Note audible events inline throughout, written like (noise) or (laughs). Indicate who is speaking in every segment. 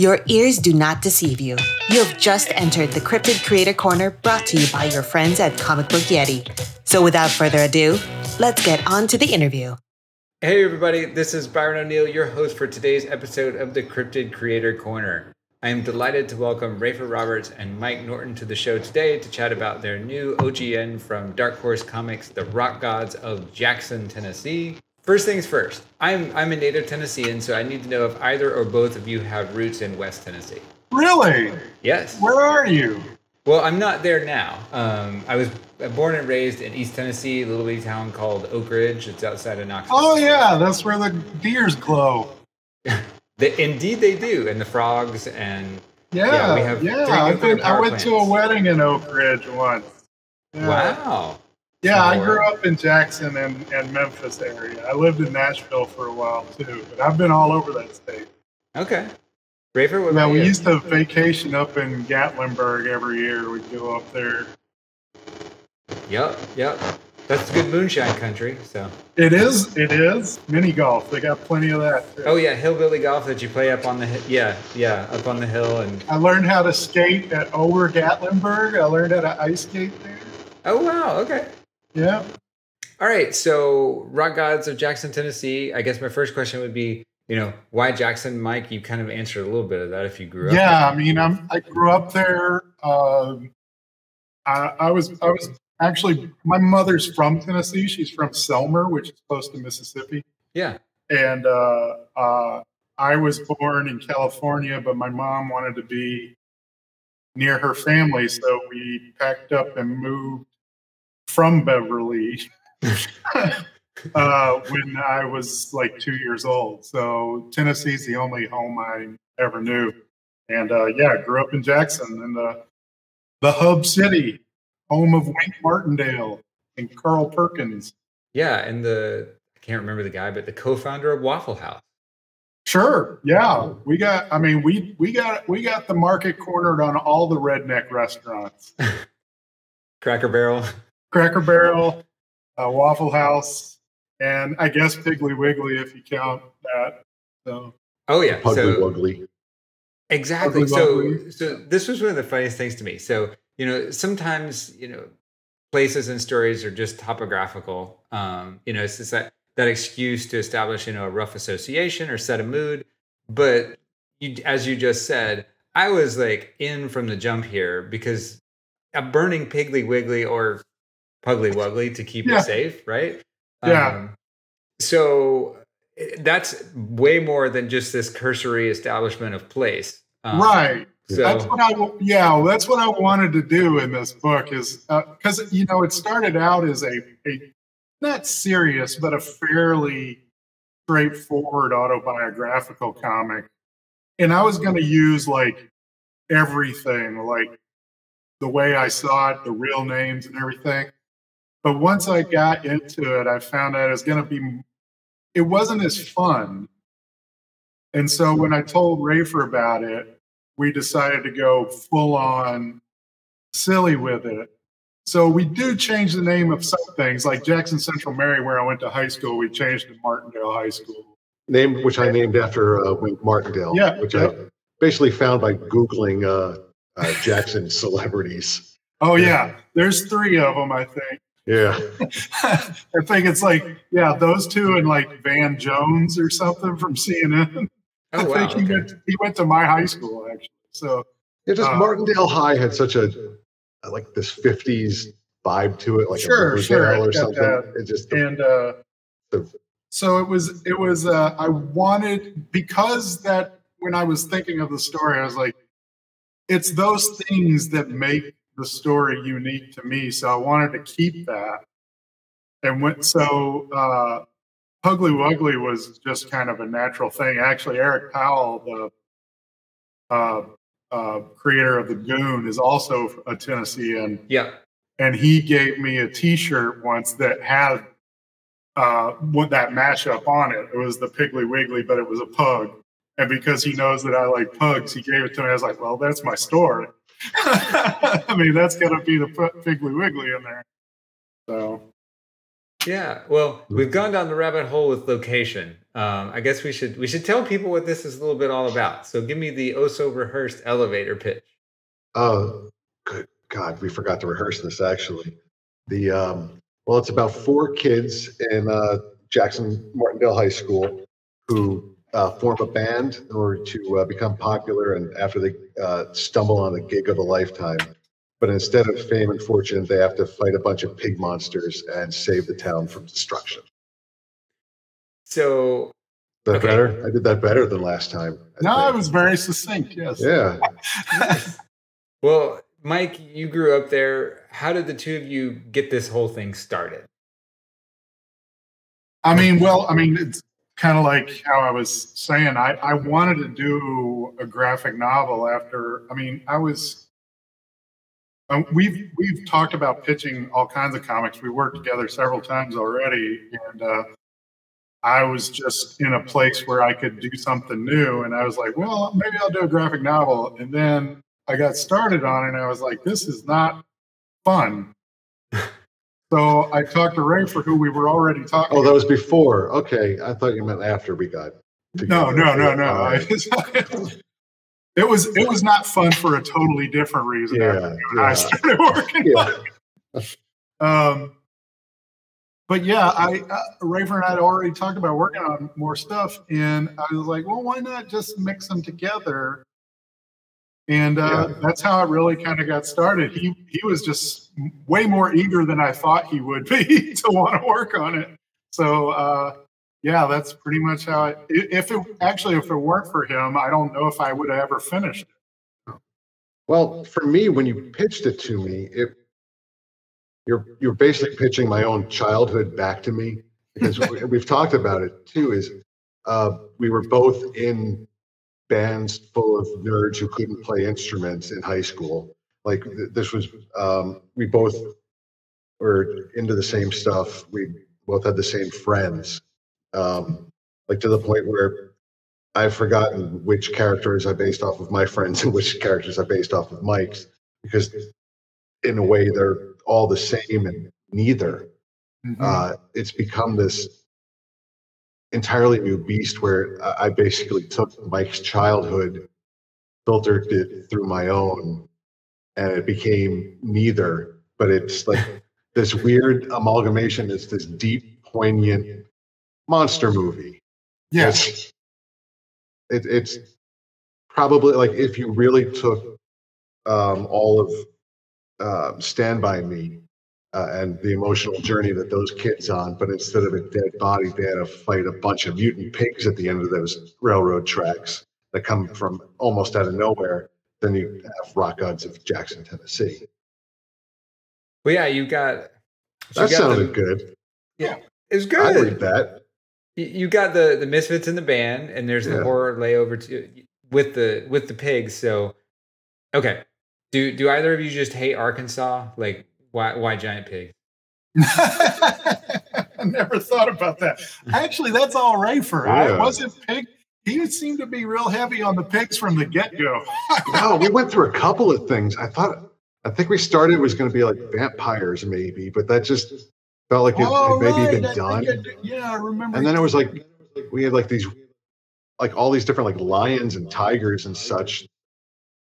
Speaker 1: Your ears do not deceive you. You have just entered the Cryptid Creator Corner brought to you by your friends at Comic Book Yeti. So without further ado, let's get on to the interview.
Speaker 2: Hey, everybody, this is Byron O'Neill, your host for today's episode of the Cryptid Creator Corner. I am delighted to welcome Rafer Roberts and Mike Norton to the show today to chat about their new OGN from Dark Horse Comics, The Rock Gods of Jackson, Tennessee. First things first, I'm, I'm a native Tennessean, so I need to know if either or both of you have roots in West Tennessee.
Speaker 3: Really?
Speaker 2: Yes.
Speaker 3: Where are you?
Speaker 2: Well, I'm not there now. Um, I was born and raised in East Tennessee, a little bitty town called Oak Ridge. It's outside of Knoxville.
Speaker 3: Oh, yeah, that's where the deers glow. (laughs)
Speaker 2: The, indeed, they do, and the frogs and
Speaker 3: Yeah,
Speaker 2: Yeah, we have
Speaker 3: yeah. I, I went to a wedding in Oak Ridge once. Yeah.
Speaker 2: wow.
Speaker 3: Yeah, I grew up in Jackson and, and Memphis area. I lived in Nashville for a while too, but I've been all over that state.
Speaker 2: Okay. Rafer, what
Speaker 3: Now we
Speaker 2: you?
Speaker 3: used to vacation up in Gatlinburg every year. We'd go up there.
Speaker 2: Yep, yep. That's good moonshine country. So,
Speaker 3: It is, it is mini golf. They got plenty of that. Too.
Speaker 2: oh yeah, hillbilly golf that you play up on the yeah, yeah, up on the hill and
Speaker 3: I learned how to skate at Ober Gatlinburg. I learned how to ice skate there.
Speaker 2: oh wow, okay.
Speaker 3: Yeah.
Speaker 2: All right, so Rock Gods of Jackson, Tennessee. I guess my first question would be, you know, why Jackson, Mike? You kind of answered a little bit of that if you grew up.
Speaker 3: Yeah, I mean, I'm I grew up there. Um, I, I was I was actually my mother's from Tennessee. She's from Selmer, which is close to Mississippi,
Speaker 2: Yeah.
Speaker 3: and uh, uh, I was born in California, but my mom wanted to be near her family, so we packed up and moved from Beverly. (laughs) uh, when I was like two years old. So Tennessee's the only home I ever knew. And uh, yeah, grew up in Jackson and the, the hub city, home of Wink Martindale and Carl Perkins.
Speaker 2: Yeah, and the I can't remember the guy, but the co-founder of Waffle House.
Speaker 3: Sure. Yeah. We got, I mean, we, we got, we got the market cornered on all the redneck restaurants, (laughs)
Speaker 2: Cracker Barrel.
Speaker 3: Cracker Barrel, uh, Waffle House, and I guess Piggly Wiggly if you count that. So
Speaker 2: Oh yeah.
Speaker 4: Puggly
Speaker 2: so
Speaker 4: Wuggly.
Speaker 2: Exactly.
Speaker 3: Ugly
Speaker 2: So,
Speaker 3: Wuggly.
Speaker 2: so this was one of the funniest things to me. So, you know, sometimes, you know, places and stories are just topographical. Um, you know, it's just that, that excuse to establish, you know, a rough association or set a mood. But you, as you just said, I was like in from the jump here because a burning Piggly Wiggly or Puggly Wuggly to keep
Speaker 3: Yeah.
Speaker 2: it safe, right?
Speaker 3: Yeah.
Speaker 2: Um, so eh, that's way more than just this cursory establishment of place. Um,
Speaker 3: right.
Speaker 2: So
Speaker 3: that's what I yeah that's what I wanted to do in this book is because you know it started out as a, a not serious but a fairly straightforward autobiographical comic and I was going to use like everything like the way I saw it the real names and everything but once I got into it I found out it was going to be it wasn't as fun and so when I told Rafer about it we decided to go full on silly with it. So we do change the name of some things, like Jackson Central Merry, where I went to high school. We changed to Martindale High School.
Speaker 4: Named, which I named after uh, Wink Martindale.
Speaker 3: Yeah,
Speaker 4: Which
Speaker 3: yep.
Speaker 4: I basically found by Googling uh, uh, Jackson (laughs) celebrities.
Speaker 3: Oh yeah, there's three of them, I think.
Speaker 4: Yeah. (laughs)
Speaker 3: I think it's like yeah, those two and like Van Jones or something from CNN. (laughs) I
Speaker 2: oh wow,
Speaker 3: think he went he went to my high school actually. So
Speaker 4: Yeah, just
Speaker 3: Uh,
Speaker 4: Martindale High had such a, uh, like this 50s vibe to it, like
Speaker 3: Sure,
Speaker 4: a
Speaker 3: sure,
Speaker 4: Riverdale or something.
Speaker 3: that.
Speaker 4: It just,
Speaker 3: and uh,
Speaker 4: the-
Speaker 3: so it was it was uh, i wanted because that when i was thinking of the story i was like it's those things that make the story unique to me so i wanted to keep that and when, so uh, Puggly Wuggly was just kind of a natural thing. Actually, Eric Powell, the uh, uh, creator of the Goon, is also a Tennessean
Speaker 2: yeah.
Speaker 3: and he gave me a T-shirt once that had uh, what that mashup on it. It was the Piggly Wiggly, but it was a pug. And because he knows that I like pugs, he gave it to me. I was like, "Well, that's my story. (laughs) I mean, that's gonna be the P- Piggly Wiggly in there." So
Speaker 2: Yeah, well, we've gone down the rabbit hole with location. Um, I guess we should we should tell people what this is a little bit all about. So, give me the oh so rehearsed elevator pitch.
Speaker 4: Oh, good God, we forgot to rehearse this actually. The um, well, it's about four kids in uh, Jackson Martindale High School who uh, form a band in order to uh, become popular, and after they uh, stumble on the gig of a lifetime. But instead of fame and fortune, they have to fight a bunch of pig monsters and save the town from destruction.
Speaker 2: So,
Speaker 4: that
Speaker 2: Okay.
Speaker 4: better? I did that better than last time. I
Speaker 3: No,
Speaker 4: think.
Speaker 3: it was very succinct. Yes.
Speaker 4: Yeah. (laughs)
Speaker 2: well, Mike, you grew up there. How did the two of you get this whole thing started?
Speaker 3: I mean, well, I mean, it's kind of like how I was saying. I, I wanted to do a graphic novel after. I mean, I was. Um, we've we've talked about pitching all kinds of comics. We worked together several times already, and uh, I was just in a place where I could do something new. And I was like, well, maybe I'll do a graphic novel. And then I got started on it, and I was like, this is not fun. So I talked to Rafer who we were already talking.
Speaker 4: Oh, that was before. Okay. I thought you meant after we got
Speaker 3: No,
Speaker 4: together.
Speaker 3: no, no, no.
Speaker 4: Right. (laughs)
Speaker 3: it was it was not fun for a totally different reason.
Speaker 4: Yeah,
Speaker 3: and I started (laughs) working.
Speaker 4: Yeah.
Speaker 3: Um, but yeah, I uh, Rafer and I had already talked about working on more stuff, and I was like, well, why not just mix them together? And uh,
Speaker 4: Yeah.
Speaker 3: that's how I really kind of got started. He he was just way more eager than I thought he would be (laughs) to want to work on it. So uh, yeah, that's pretty much how. I- if it actually if it weren't for him, I don't know if I would have ever finished. it.
Speaker 4: Well, for me, when you pitched it to me, it you're you're basically pitching my own childhood back to me because we- (laughs) we've talked about it too. Is uh, we were both in bands full of nerds who couldn't play instruments in high school. Like th- this was, um, we both were into the same stuff. We both had the same friends. Um, like to the point where I've forgotten which characters I based off of my friends and which characters I based off of Mike's because in a way they're all the same and neither. Uh, it's become this entirely new beast where I basically took Mike's childhood, filtered it through my own, and it became neither. But it's like (laughs) this weird amalgamation. It's this deep, poignant monster movie.
Speaker 3: Yes.
Speaker 4: It's, it, it's probably like if you really took um, all of uh, Stand By Me uh, and the emotional journey that those kids on, but instead of a dead body, they had to fight a bunch of mutant pigs at the end of those railroad tracks that come from almost out of nowhere. Then you have Rock Gods of Jackson, Tennessee.
Speaker 2: Well, yeah, you got. so
Speaker 4: That
Speaker 2: you got
Speaker 4: sounded
Speaker 2: the-
Speaker 4: good.
Speaker 2: It was good.
Speaker 4: I'd read that.
Speaker 2: You- You got the the misfits in the band, and there's the
Speaker 4: Yeah.
Speaker 2: horror layover to, with the with the pigs. So, okay, do do either of you just hate Arkansas? Like, why why giant pigs? (laughs)
Speaker 3: I never thought about that. Actually, that's all right for I wasn't pig. He seemed to be real heavy on the pigs from the get go.
Speaker 4: No, we went through a couple of things. I thought, I think we started was going to be like vampires, maybe, but that just felt like it had maybe been done.
Speaker 3: yeah, I remember.
Speaker 4: And then it was like we had like these, like all these different like lions and tigers and such.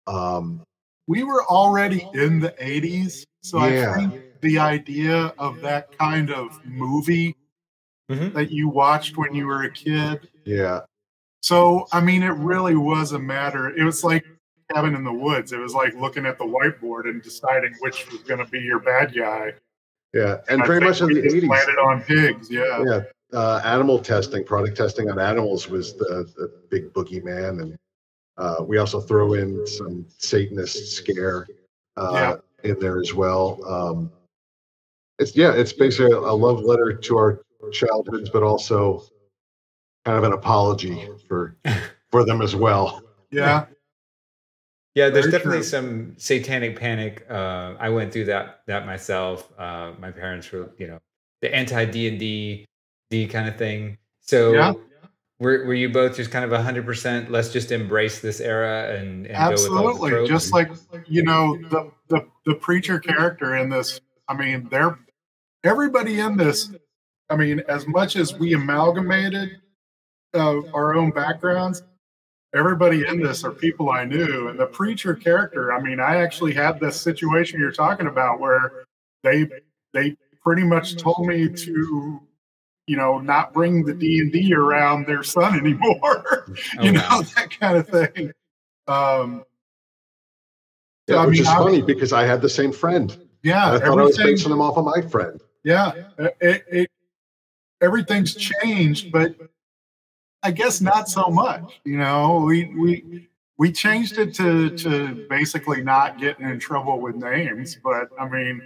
Speaker 4: Um,
Speaker 3: we were already in the 80s. So
Speaker 4: Yeah.
Speaker 3: I think the idea of that kind of movie
Speaker 2: Mhm.
Speaker 3: that you watched when you were a kid.
Speaker 4: yeah,
Speaker 3: So, I mean, it really was a matter. It was like Cabin in the Woods. It was like looking at the whiteboard and deciding which was going to be your bad guy.
Speaker 4: yeah, and very much in the eighties.
Speaker 3: landed on pigs. Yeah.
Speaker 4: Yeah, uh, animal testing, product testing on animals was the, the big boogeyman, and uh, we also throw in some Satanist scare uh, in there as well. Um, it's yeah, it's basically a love letter to our childhoods, but also kind of an apology for (laughs) for them as well.
Speaker 3: Yeah.
Speaker 2: Yeah, there's
Speaker 3: Very
Speaker 2: definitely
Speaker 3: true.
Speaker 2: some satanic panic. Uh, I went through that that myself. Uh, my parents were, you know, the anti D and D D kind of thing. So,
Speaker 3: Yeah.
Speaker 2: Were were you both just kind of hundred percent? Let's just embrace this era and, and go with the
Speaker 3: Absolutely. Just like, you know, the, the, the preacher character in this, I mean, they're, everybody in this I mean, as much as we amalgamated uh, our own backgrounds, everybody in this are people I knew. And the preacher character, I mean, I actually had this situation you're talking about where they they pretty much told me to you know not bring the d&d around their son anymore (laughs)
Speaker 2: Oh,
Speaker 3: you know
Speaker 2: wow.
Speaker 3: that kind of thing um
Speaker 4: Yeah,
Speaker 3: I
Speaker 4: which
Speaker 3: mean,
Speaker 4: is
Speaker 3: I-
Speaker 4: funny because I had the same friend.
Speaker 3: yeah
Speaker 4: I thought I was
Speaker 3: everything
Speaker 4: basing him off of my friend.
Speaker 3: yeah it, it everything's changed but i guess not so much you know we we we changed it to to basically not getting in trouble with names but i mean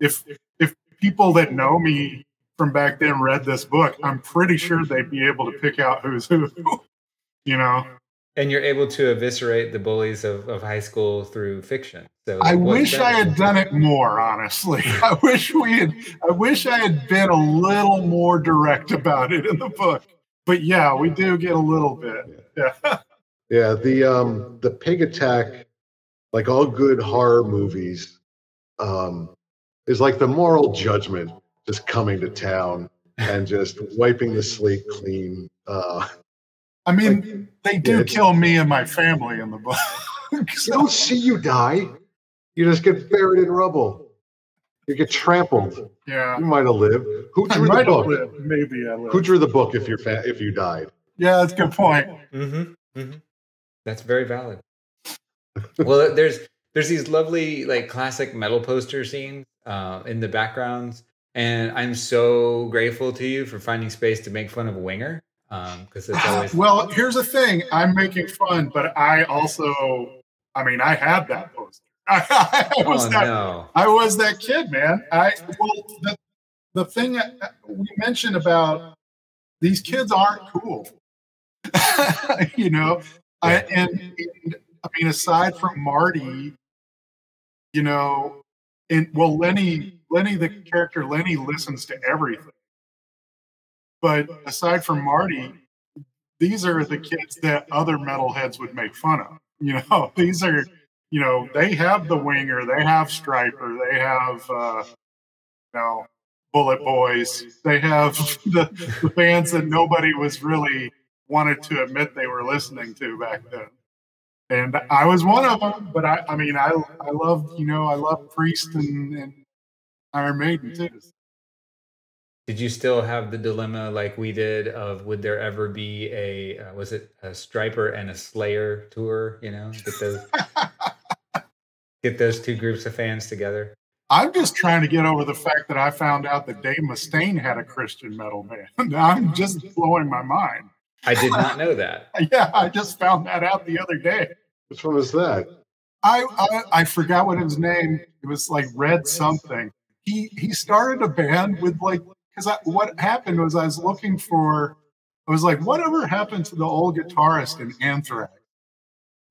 Speaker 3: if if people that know me from back then read this book i'm pretty sure they'd be able to pick out who's who (laughs) you know
Speaker 2: And you're able to eviscerate the bullies of, of high school through fiction. So
Speaker 3: I wish I had done it more, honestly. (laughs) I wish we had I wish I had been a little more direct about it in the book. But yeah, we do get a little bit. Yeah. (laughs)
Speaker 4: Yeah, the um the pig attack, like all good horror movies, um, is like the moral judgment just coming to town and just wiping the slate clean. Uh,
Speaker 3: I mean, they do
Speaker 4: Yeah,
Speaker 3: kill me and my family in the book.
Speaker 4: you
Speaker 3: So-
Speaker 4: don't see you die. You just get buried in rubble. You get trampled.
Speaker 3: yeah.
Speaker 4: You might have lived. Who
Speaker 3: I
Speaker 4: drew the
Speaker 3: might have
Speaker 4: book?
Speaker 3: lived. Maybe I lived.
Speaker 4: Who drew the book if you're fa- if you died?
Speaker 3: Yeah, that's a good point.
Speaker 2: Mm-hmm. hmm That's very valid. well, there's there's these lovely like classic metal poster scenes uh, in the backgrounds, and I'm so grateful to you for finding space to make fun of a Winger because it's always (laughs)
Speaker 3: Well, here's the thing. I'm making fun, but I also, I mean, I had that poster. (laughs) I, was
Speaker 2: oh
Speaker 3: that
Speaker 2: no.
Speaker 3: I was that kid, man. I well, the the thing uh, we mentioned about these kids aren't cool, (laughs) you know. I and, and I mean, aside from Marty, you know, and well, Lenny, Lenny, the character Lenny listens to everything, but aside from Marty, these are the kids that other metalheads would make fun of. You (laughs) know, these are you know, they have the winger, they have Stryper, they have, uh, you know, Bullet Boys, they have (laughs) the, the bands that nobody was really wanted to admit they were listening to back then. And I was one of them, but I, I mean, I, I loved, you know, I love Priest and, and Iron Maiden too.
Speaker 2: Did you still have the dilemma like we did of would there ever be a uh, was it a Stryper and a Slayer tour? You know, get those (laughs) get those two groups of fans together.
Speaker 3: I'm just trying to get over the fact that I found out that Dave Mustaine had a Christian metal band. (laughs) I'm just blowing my mind.
Speaker 2: I did not (laughs) know that.
Speaker 3: Yeah, I just found that out the other day.
Speaker 4: Which one was that?
Speaker 3: I, I I forgot what his name. It was like Red something. He he started a band with like because what happened was I was looking for. I was like, whatever happened to the old guitarist in Anthrax?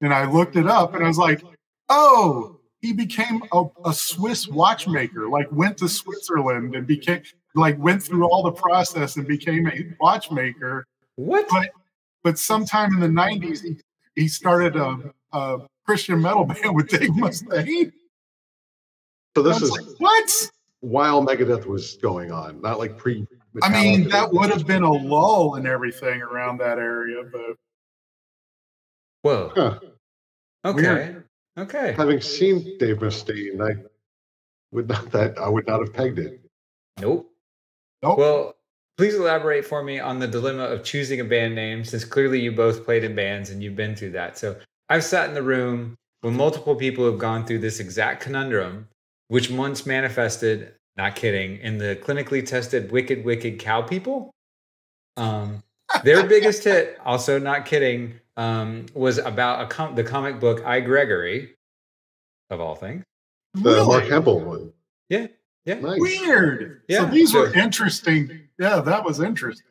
Speaker 3: And I looked it up, and I was like, oh, he became a, a Swiss watchmaker. Like went to Switzerland and became like went through all the process and became a watchmaker.
Speaker 2: What?
Speaker 3: But but sometime in the '90s, he, he started a, a Christian metal (laughs) band with Dave Mustaine.
Speaker 4: So this is
Speaker 3: like, what?
Speaker 4: While Megadeth was going on, not like pre.
Speaker 3: I mean, that would have been a lull in everything around that area, but
Speaker 2: Whoa.
Speaker 4: Huh.
Speaker 2: Okay.
Speaker 3: Weird.
Speaker 2: Okay.
Speaker 4: Having seen Dave Mustaine, I would not that I would not have pegged it.
Speaker 2: Nope.
Speaker 3: nope.
Speaker 2: Well, please elaborate for me on the dilemma of choosing a band name, since clearly you both played in bands and you've been through that. So I've sat in the room when multiple people have gone through this exact conundrum, which once manifested, not kidding, in the clinically tested Wicked Wicked Cow People. Um, their (laughs) biggest hit, also not kidding, um, was about a com- the comic book I Gregory, of all things.
Speaker 4: The
Speaker 3: really
Speaker 4: Marc Hempel one.
Speaker 2: Yeah, yeah.
Speaker 4: Nice.
Speaker 3: weird.
Speaker 2: Yeah,
Speaker 3: so these were interesting. Yeah, that was interesting.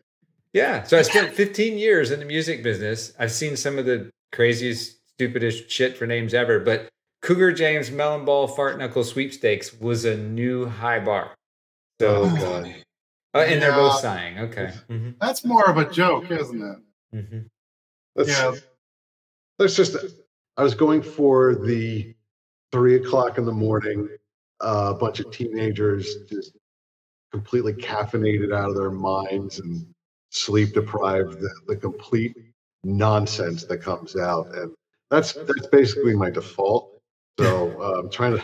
Speaker 2: Yeah. So I spent 15 years in the music business. I've seen some of the craziest, stupidest shit for names ever, but Cougar James Melon Ball Fart Knuckle Sweepstakes was a new high bar. So,
Speaker 4: Oh god.
Speaker 2: uh, and they're both sighing. Okay. hmm
Speaker 3: That's more of a joke, isn't it?
Speaker 2: hmm
Speaker 4: Let's,
Speaker 3: Yeah.
Speaker 4: let's just. I was going for the three o'clock in the morning. A bunch of teenagers just completely caffeinated out of their minds and sleep deprived, the, the complete nonsense that comes out. And that's that's basically my default. So (laughs) uh, I'm trying to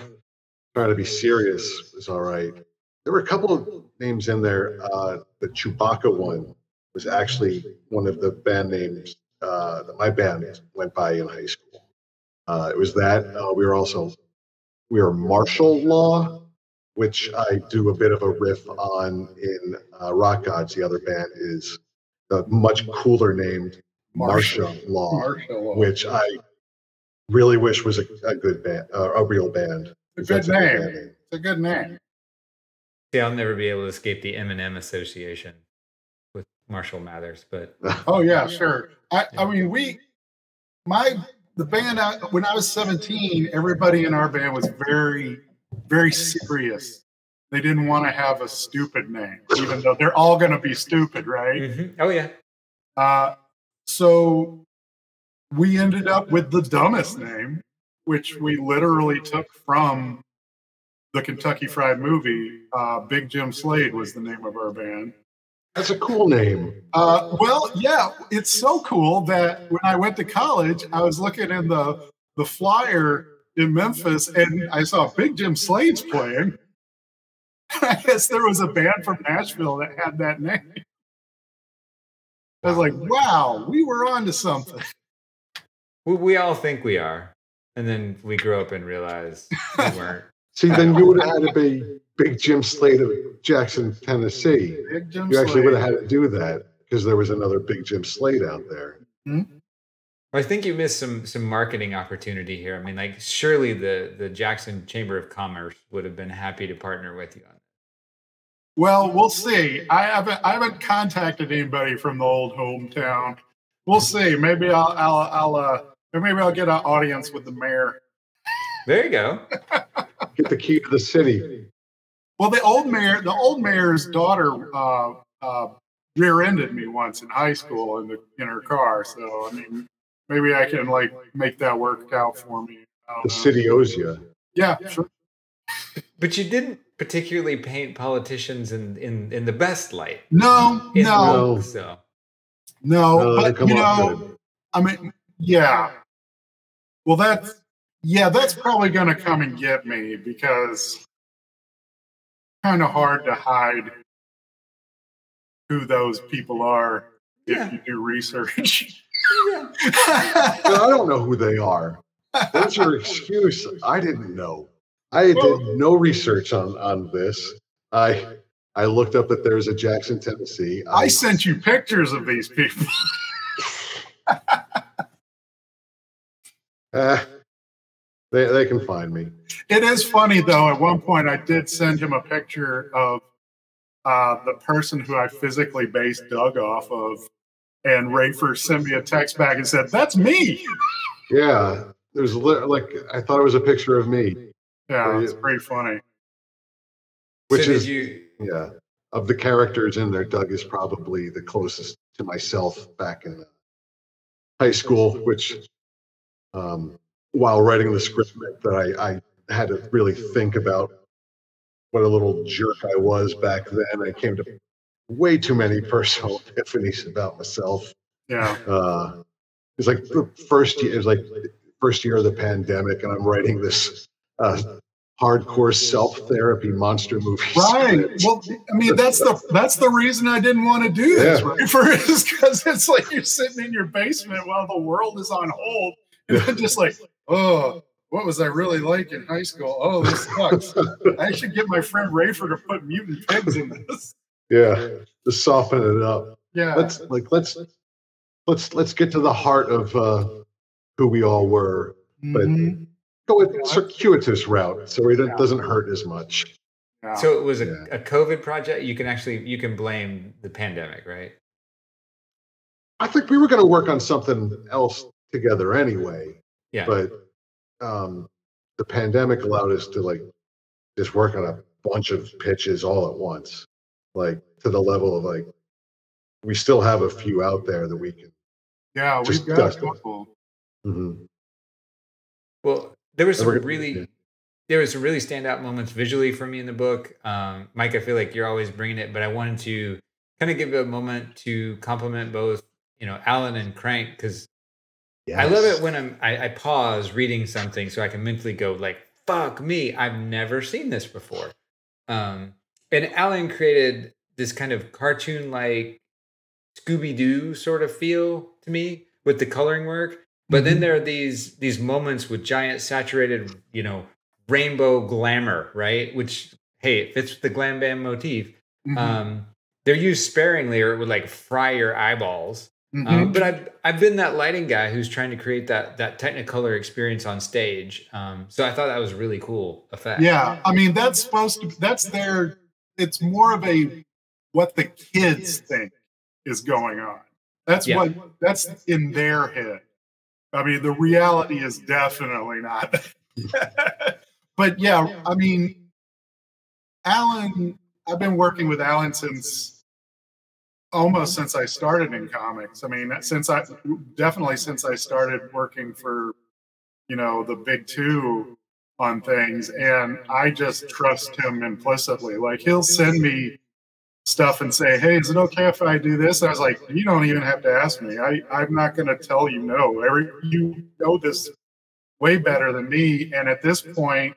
Speaker 4: trying to be serious is all right. There were a couple of names in there. Uh, the Chewbacca one was actually one of the band names uh, that my band went by in high school. Uh, it was that. Uh, we were also we were martial law, which I do a bit of a riff on in uh, Rock Gods. The other band is the much cooler named Martial Law,
Speaker 3: Martial law.
Speaker 4: which I really wish was a, a good band, uh, a real band.
Speaker 3: It's a good
Speaker 4: That's band
Speaker 3: name. It's a good name.
Speaker 2: See, I'll never be able to escape the Eminem association with Marshall Mathers, but (laughs)
Speaker 3: Oh yeah, sure. I, I mean, we, my, the band. I, when I was seventeen, everybody in our band was very, very serious. They didn't want to have a stupid name, even though they're all going to be stupid, right?
Speaker 2: Mhm. oh yeah,
Speaker 3: Uh, so we ended up with the dumbest name, which we literally took from the Kentucky Fried Movie. Uh, Big Jim Slade was the name of our band.
Speaker 4: That's a cool name.
Speaker 3: Uh, well, yeah, it's so cool that when I went to college, I was looking in the the flyer in Memphis, and I saw Big Jim Slade's playing. (laughs) I guess there was a band from Nashville that had that name. I was like, "Wow, we were on to something."
Speaker 2: We, we all think we are, and then we grow up and realize we (laughs) weren't.
Speaker 4: See, then you would have had to be Big Jim Slade of Jackson, Tennessee.
Speaker 3: Big Jim
Speaker 4: You actually would have had to do that because there was another Big Jim Slade out there.
Speaker 2: I think you missed some some marketing opportunity here. I mean, like surely the the Jackson Chamber of Commerce would have been happy to partner with you on it.
Speaker 3: Well, we'll see. I haven't I haven't contacted anybody from the old hometown. We'll see. Maybe I'll I'll I'll uh maybe I'll get an audience with the mayor.
Speaker 2: There you go.
Speaker 4: Get the key to the city.
Speaker 3: Well, the old mayor, the old mayor's daughter, uh, uh, rear-ended me once in high school in the in her car. So I mean, maybe I can like make that work out for me.
Speaker 4: The
Speaker 3: know.
Speaker 4: city owes you.
Speaker 3: Yeah, sure.
Speaker 2: But you didn't particularly paint politicians in in, in the best light.
Speaker 3: No,
Speaker 2: In
Speaker 3: no,
Speaker 2: Rogue, so
Speaker 3: no.
Speaker 4: No,
Speaker 3: but you know,
Speaker 4: good.
Speaker 3: I mean, yeah. Well, that's yeah, that's probably going to come and get me because kind of hard to hide who those people are if
Speaker 2: Yeah.
Speaker 3: you do research.
Speaker 4: But I don't know who they are. That's your excuse? I didn't know. I did no research on on this. I I looked up that there's a Jackson, Tennessee.
Speaker 3: I sent you pictures of these people. (laughs)
Speaker 4: Eh, they they can find me.
Speaker 3: It is funny though. At one point, I did send him a picture of uh, the person who I physically based Doug off of, and Rafer sent me a text back and said, "That's me."
Speaker 4: Yeah, there's li- like I thought it was a picture of me,
Speaker 3: Yeah, it's pretty funny.
Speaker 4: which
Speaker 2: so
Speaker 4: is
Speaker 2: you
Speaker 4: yeah. Of the characters in there, Doug is probably the closest to myself back in high school, which um, while writing the script that I, I had to really think about what a little jerk I was back then. I came to way too many (laughs) personal epiphanies about myself.
Speaker 3: Yeah,
Speaker 4: Uh, it's like the first year, it was like first year of the pandemic, and I'm writing this uh, hardcore self therapy monster movie. (laughs)
Speaker 3: right.
Speaker 4: script.
Speaker 3: Well, I mean, that's the that's the reason I didn't want to do this,
Speaker 4: Yeah.
Speaker 3: Rafer, (laughs) is because it's like you're sitting in your basement while the world is on hold, (laughs) and then just like, oh. What was I really like in high school? Oh, this sucks. I should get my friend Rafer to put mutant pigs in this.
Speaker 4: yeah, to soften it up.
Speaker 3: Yeah.
Speaker 4: let's like let's let's let's get to the heart of uh, who we all were. but-
Speaker 3: Mhm.
Speaker 4: Go with circuitous route, so it doesn't hurt as much.
Speaker 3: Yeah.
Speaker 2: so it was a,
Speaker 4: Yeah.
Speaker 2: a COVID project. You can actually you can blame the pandemic, right?
Speaker 4: I think we were going to work on something else together anyway,
Speaker 2: Yeah.
Speaker 4: but um, the pandemic allowed us to like just work on a bunch of pitches all at once, like to the level of like we still have a few out there that we can.
Speaker 3: yeah, we've
Speaker 4: just
Speaker 3: got
Speaker 4: dust
Speaker 3: a
Speaker 4: it.
Speaker 3: couple.
Speaker 4: Mhm.
Speaker 2: Well, there was some really
Speaker 4: yeah.
Speaker 2: there was some really standout moments visually for me in the book. Um, Mike, I feel like you're always bringing it, but I wanted to kind of give a moment to compliment both, you know, Alan and Crank because yes. I love it when I'm I, I pause reading something so I can mentally go like, "Fuck me, I've never seen this before." Um, and Alan created this kind of cartoon like Scooby Doo sort of feel to me with the coloring work. But then mm-hmm. there are these these moments with giant saturated, you know, rainbow glamour, right? Which hey, it fits with the glam band motif. Mm-hmm. Um, they're used sparingly, or it would like fry your eyeballs. Mm-hmm. Um, but I've I've been that lighting guy who's trying to create that that Technicolor experience on stage. Um, so I thought that was really cool effect.
Speaker 3: Yeah, I mean that's supposed to that's their. It's more of a what the kids think is going on. That's yeah. what that's in their head. I mean, the reality is definitely not. (laughs) but yeah, I mean, Alan, I've been working with Alan since almost since I started in comics. I mean, since I definitely since I started working for, you know, the big two on things. And I just trust him implicitly. Like he'll send me stuff and say, "Hey, is it okay if I do this?" I was like, "You don't even have to ask me. I I'm not going to tell you no. Every you know this way better than me, and at this point,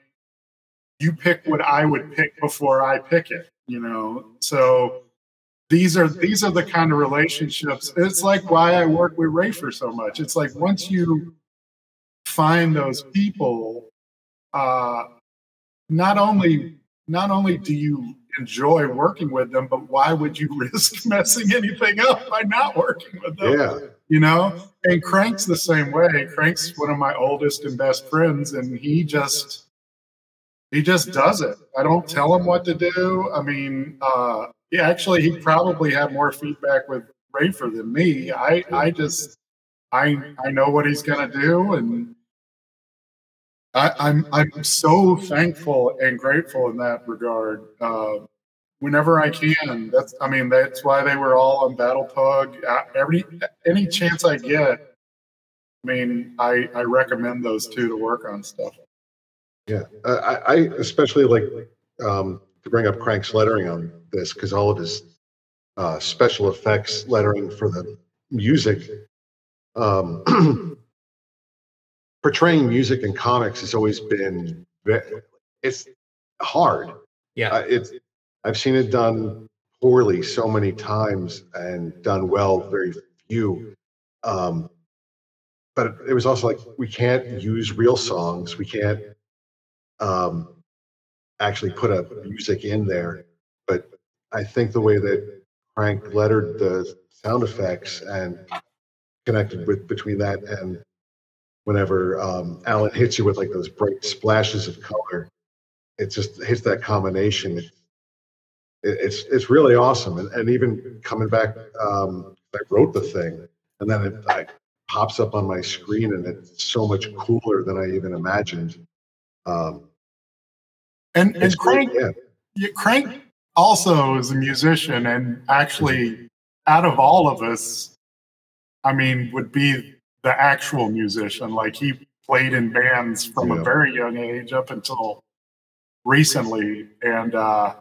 Speaker 3: you pick what I would pick before I pick it. You know, so." These are these are the kind of relationships. It's like why I work with Rafer so much. It's like once you find those people, uh, not only not only do you enjoy working with them, but why would you (laughs) risk messing anything up by not working with them?
Speaker 4: Yeah.
Speaker 3: You know, and Crank's the same way. Crank's one of my oldest and best friends, and he just he just does it. I don't tell him what to do. I mean, uh, he actually he probably had more feedback with Rafer than me. I I just I I know what he's gonna do, and I, I'm, I'm so thankful and grateful in that regard. Uh, whenever I can, that's I mean that's why they were all on Battle Pug. Every any chance I get, I mean I I recommend those two to work on stuff.
Speaker 4: Yeah, I, I especially like um, to bring up Crank's lettering on this because all of his uh, special effects lettering for the music. Um, (clears throat) portraying music in comics has always been it's hard.
Speaker 2: Yeah, uh,
Speaker 4: it's I've seen it done poorly so many times and done well very few. Um, but it was also like we can't use real songs. We can't um, actually put a music in there. But I think the way that Crank lettered the sound effects and connected with between that and whenever um, Alan hits you with like those bright splashes of color, it just hits that combination. It, it's it's really awesome, and, and even coming back, um, I wrote the thing, and then it pops up on my screen, and it's so much cooler than I even imagined. Um,
Speaker 3: and and Crank, yeah. yeah, Crank also is a musician, and actually, out of all of us, I mean, would be the actual musician. Like he played in bands from yeah. a very young age up until recently, and uh,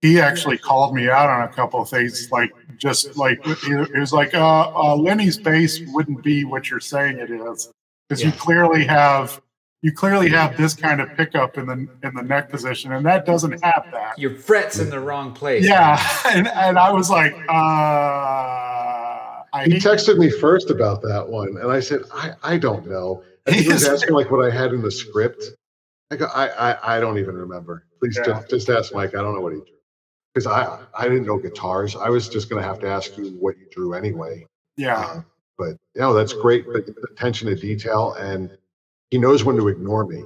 Speaker 3: he actually called me out on a couple of things. Like just like it was like uh, uh, Lenny's bass wouldn't be what you're saying it is because yeah. you clearly have you clearly have this kind of pickup in the in the neck position, and that doesn't have that.
Speaker 2: Your frets in the wrong place.
Speaker 3: Yeah, (laughs) and and I was like, uh
Speaker 4: I he texted me first about that one, and I said, I, I don't know. (laughs) And he was asking like what I had in the script. I go, I, I, I don't even remember. Please yeah. just, just ask Mike. I don't know what he drew because I, I didn't know guitars. I was just going to have to ask you what you drew anyway.
Speaker 3: Yeah. Uh,
Speaker 4: but you know that's great. But attention to detail, and he knows when to ignore me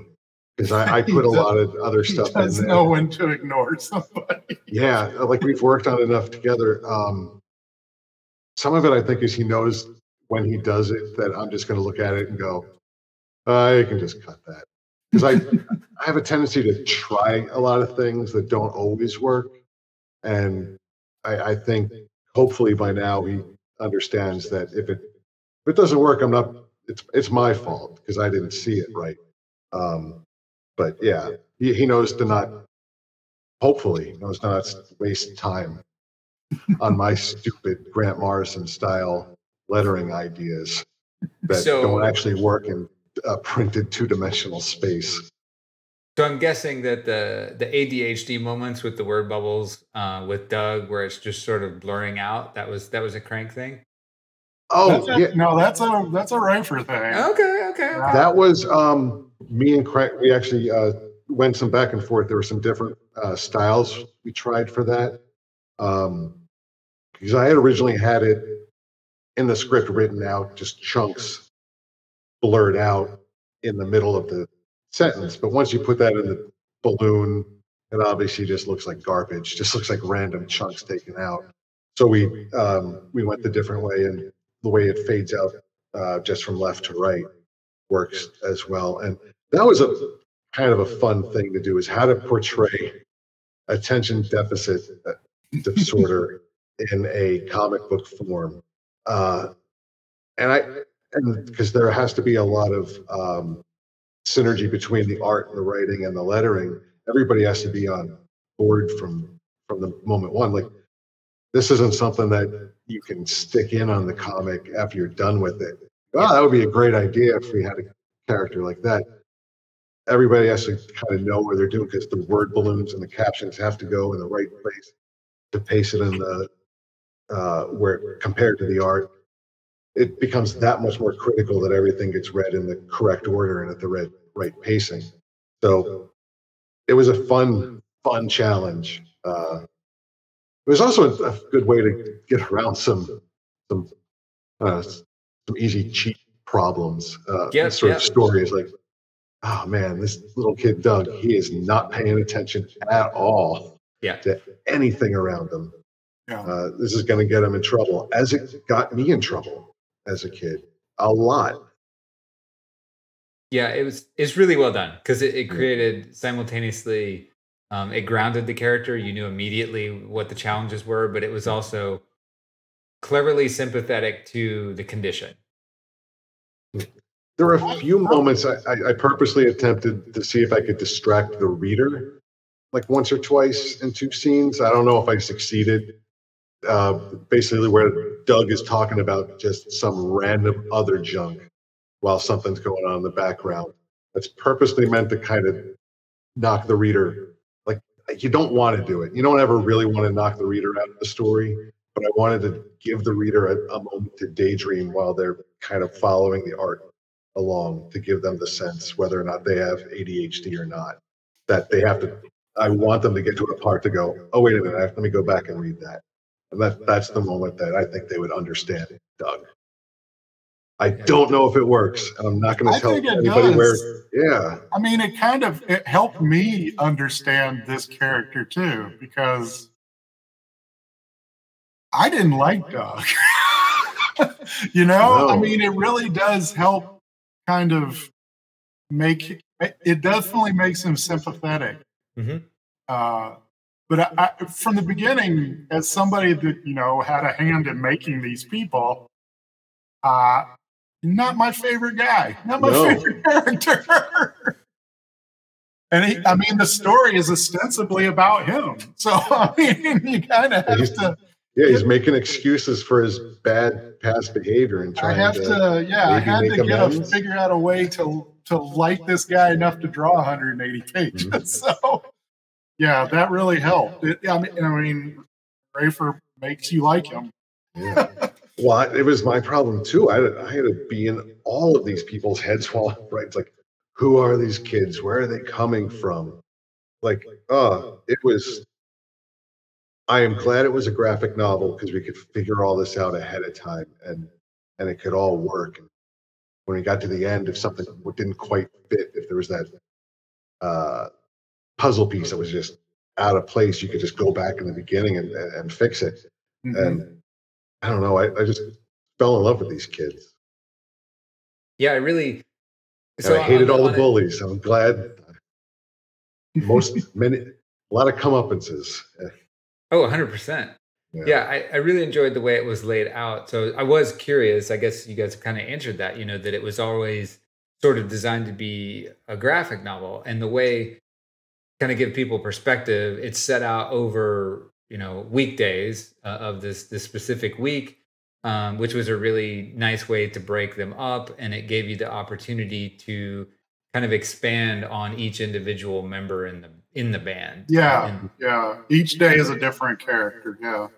Speaker 4: because I, I, (laughs) put a lot of other stuff
Speaker 3: in there. know when to ignore somebody. (laughs)
Speaker 4: yeah, like we've worked on enough together. Um, some of it I think is he knows when he does it that I'm just going to look at it and go, I can just cut that because I (laughs) I have a tendency to try a lot of things that don't always work, and I, I think hopefully by now he understands that if it if it doesn't work, I'm not it's it's my fault because I didn't see it right. Um, but yeah, he, he knows to not. Hopefully, knows not to waste time on my stupid Grant Morrison style lettering ideas that
Speaker 2: So-
Speaker 4: don't actually work in a printed two dimensional space.
Speaker 2: So I'm guessing that the the ADHD moments with the word bubbles uh, with Doug, where it's just sort of blurring out, that was that was a crank thing.
Speaker 4: Oh,
Speaker 3: That's a-
Speaker 4: yeah,
Speaker 3: No, that's a that's a Rafer thing.
Speaker 2: Okay, okay, okay.
Speaker 4: that was um, me and Craig. We actually uh, went some back and forth. There were some different uh, styles we tried for that. Um, because I had originally had it in the script written out, just chunks blurred out in the middle of the sentence. But once you put that in the balloon, it obviously just looks like garbage. Just looks like random chunks taken out. So we um, we went the different way, and the way it fades out uh, just from left to right works as well. And that was a kind of a fun thing to do is how to portray attention deficit uh, disorder (laughs) in a comic book form. Uh, and I, and because there has to be a lot of um, synergy between the art and the writing and the lettering, everybody has to be on board from from the moment one. Like this isn't something that you can stick in on the comic after you're done with it. Wow, that would be a great idea if we had a character like that. Everybody has to kind of know where they're doing because the word balloons and the captions have to go in the right place to paste it in the uh, where compared to the art. It becomes that much more critical that everything gets read in the correct order and at the right right pacing. So it was a fun fun challenge. Uh, it was also a, a good way to get around some some uh, some easy cheat problems. Uh,
Speaker 2: Yep,
Speaker 4: sort
Speaker 2: yep.
Speaker 4: of stories like, oh man, this little kid Doug, he is not paying attention at all
Speaker 2: Yeah.
Speaker 4: to anything around him.
Speaker 3: Yeah.
Speaker 4: Uh, this is going to get him in trouble, as it got me in trouble as a kid a lot.
Speaker 2: Yeah, it was it's really well done because it, it created simultaneously um, it grounded the character. You knew immediately what the challenges were, but it was also cleverly sympathetic to the condition.
Speaker 4: There were a few moments I, I, I purposely attempted to see if I could distract the reader, like once or twice in two scenes. I don't know if I succeeded. Uh, basically, where Doug is talking about just some random other junk while something's going on in the background. That's purposely meant to kind of knock the reader. You don't want to do it. You don't ever really want to knock the reader out of the story. But I wanted to give the reader a, a moment to daydream while they're kind of following the art along to give them the sense whether or not they have ADHD or not. That they have to. I want them to get to a part to go. Oh wait a minute. Let me go back and read that. And that that's the moment that I think they would understand Doug. I don't know if it works, I'm not going to tell anybody
Speaker 3: does.
Speaker 4: where. Yeah,
Speaker 3: I mean, it kind of it helped me understand this character too because I didn't like Doug. (laughs) you know, I mean, it really does help kind of make it, it definitely makes him sympathetic.
Speaker 2: Mhm.
Speaker 3: Uh, but I, I, from the beginning, as somebody that you know had a hand in making these people, uh, not my favorite guy, not my
Speaker 4: No.
Speaker 3: favorite character. (laughs) and he, I mean, the story is ostensibly about him, so (laughs) I mean, you kind of have to.
Speaker 4: yeah. He's making excuses for his bad past behavior and
Speaker 3: I
Speaker 4: trying
Speaker 3: have
Speaker 4: to.
Speaker 3: to, yeah, I had to get a, figure out a way to to like this guy enough to draw 180 pages.
Speaker 4: Mhm. (laughs)
Speaker 3: So, yeah, that really helped. It, I mean, I mean, Rafer makes you like him.
Speaker 4: Yeah. Well, it was my problem too. I had, I had to be in all of these people's heads (laughs) while writing. It's like, who are these kids? Where are they coming from? Like, uh, it was. I am glad it was a graphic novel because we could figure all this out ahead of time and and it could all work. And when we got to the end, if something didn't quite fit, if there was that uh, puzzle piece that was just out of place, you could just go back in the beginning and, and, and fix it and I don't know. I, I just fell in love with these kids.
Speaker 2: Yeah, I really.
Speaker 4: And I hated all the bullies. I'm glad most (laughs) many a lot of comeuppances.
Speaker 2: Oh, 100%. Yeah, I, I really enjoyed the way it was laid out. So I was curious. I guess you guys kind of answered that, you know, that it was always sort of designed to be a graphic novel, and the way kind of give people perspective, it's set out over you know weekdays uh, of this this specific week. Um, which was a really nice way to break them up, and it gave you the opportunity to kind of expand on each individual member in the in the band.
Speaker 3: Yeah,
Speaker 2: and,
Speaker 3: yeah. Each day is a different character. Yeah,